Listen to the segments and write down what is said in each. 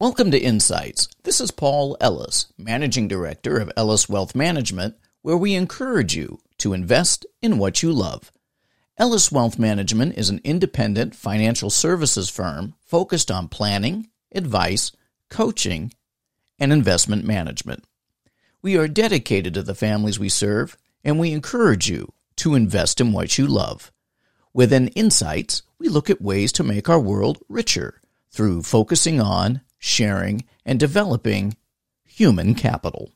Welcome to Insights. This is Paul Ellis, Managing Director of Ellis Wealth Management, where we encourage you to invest in what you love. Ellis Wealth Management is an independent financial services firm focused on planning, advice, coaching, and investment management. We are dedicated to the families we serve, and we encourage you to invest in what you love. Within Insights, we look at ways to make our world richer through focusing on sharing, and developing human capital.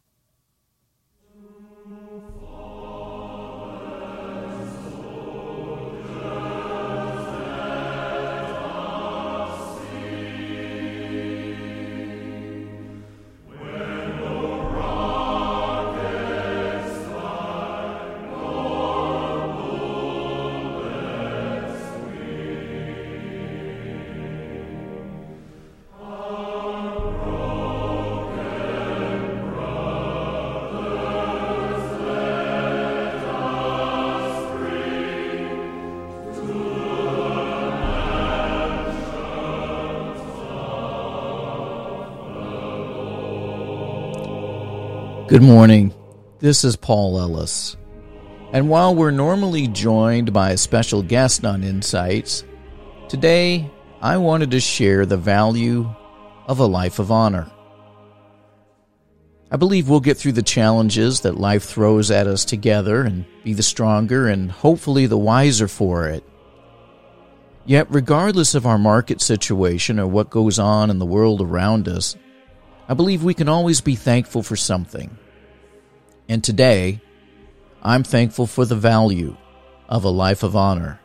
Good morning. This is Paul Ellis. And while we're normally joined by a special guest on Insights, today I wanted to share the value of a life of honor. I believe we'll get through the challenges that life throws at us together and be the stronger and hopefully the wiser for it. Yet, regardless of our market situation or what goes on in the world around us, I believe we can always be thankful for something. And today, I'm thankful for the value of a life of honor.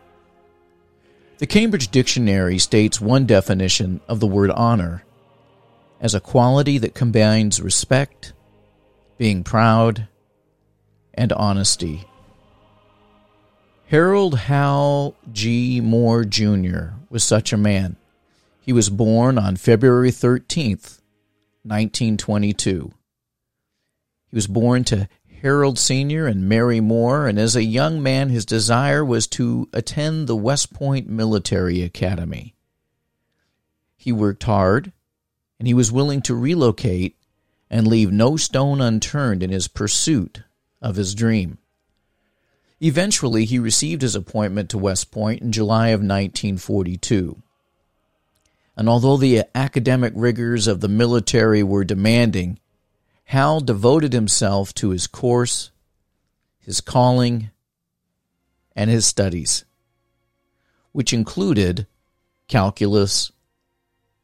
The Cambridge Dictionary states one definition of the word honor as a quality that combines respect, being proud, and honesty. Harold Hal G. Moore Jr. was such a man. He was born on February 13th, 1922. He was born to Harold Sr. and Mary Moore, and as a young man, his desire was to attend the West Point Military Academy. He worked hard, and he was willing to relocate and leave no stone unturned in his pursuit of his dream. Eventually, he received his appointment to West Point in July of 1942. And although the academic rigors of the military were demanding, Hal devoted himself to his course, his calling, and his studies, which included calculus,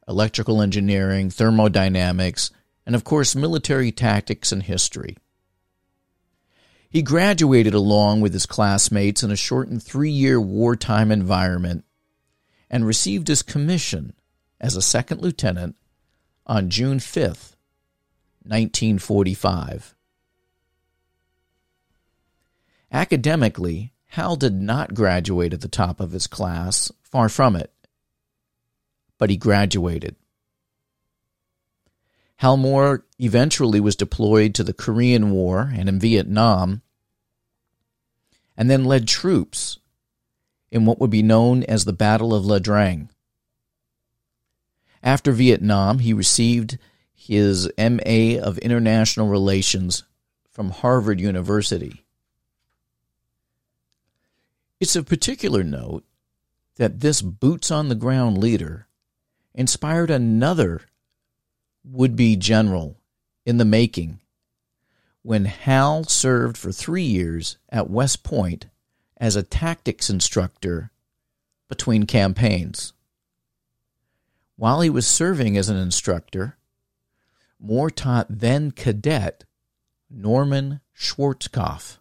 electrical engineering, thermodynamics, and of course, military tactics and history. He graduated along with his classmates in a shortened three year wartime environment and received his commission as a second lieutenant on June 5th, 1945. Academically, Hal did not graduate at the top of his class, far from it, but he graduated. Hal Moore eventually was deployed to the Korean War and in Vietnam, and then led troops in what would be known as the Battle of Ia Drang. After Vietnam, he received his MA of International Relations from Harvard University. It's of particular note that this boots on the ground leader inspired another would be general in the making when Hal served for three years at West Point as a tactics instructor between campaigns. While he was serving as an instructor, Moore taught then cadet Norman Schwarzkopf,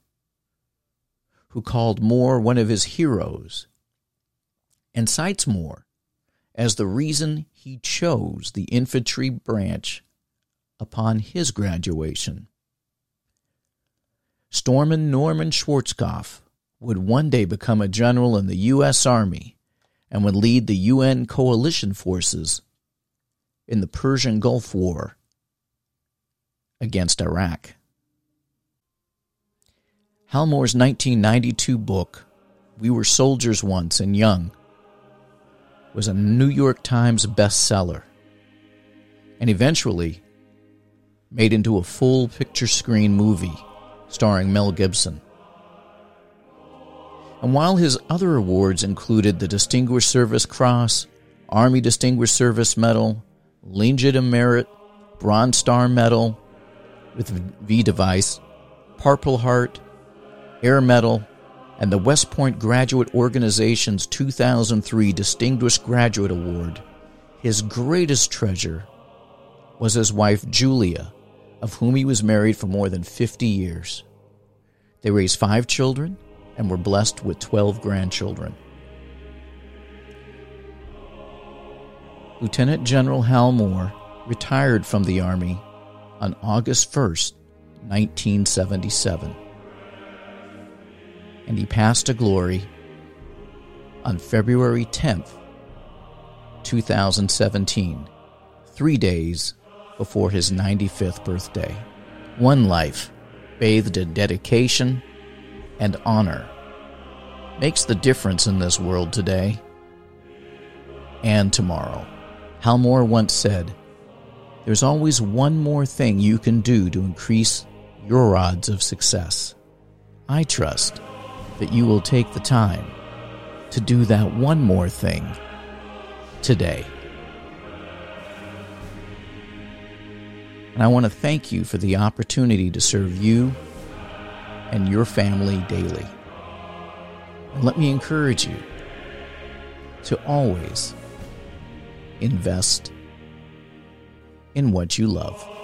who called Moore one of his heroes, and cites Moore as the reason he chose the infantry branch upon his graduation. Stormin' Norman Schwarzkopf would one day become a general in the U.S. Army and would lead the UN coalition forces in the Persian Gulf War against Iraq. Hal Moore's 1992 book, We Were Soldiers Once and Young, was a New York Times bestseller. and eventually made into a full picture screen movie starring Mel Gibson. And while his other awards included the Distinguished Service Cross, Army Distinguished Service Medal, Legion of Merit, Bronze Star Medal with V device, Purple Heart, Air Medal, and the West Point Graduate Organization's 2003 Distinguished Graduate Award, his greatest treasure was his wife Julia, of whom he was married for more than 50 years. They raised five children and were blessed with 12 grandchildren. Lieutenant General Hal Moore retired from the Army on August 1st, 1977. And he passed to glory on February 10th, 2017, three days before his 95th birthday. One life, bathed in dedication and honor, makes the difference in this world today and tomorrow. Hal Moore once said, There's always one more thing you can do to increase your odds of success. I trust that you will take the time to do that one more thing today. And I want to thank you for the opportunity to serve you and your family daily. And let me encourage you to always invest in what you love.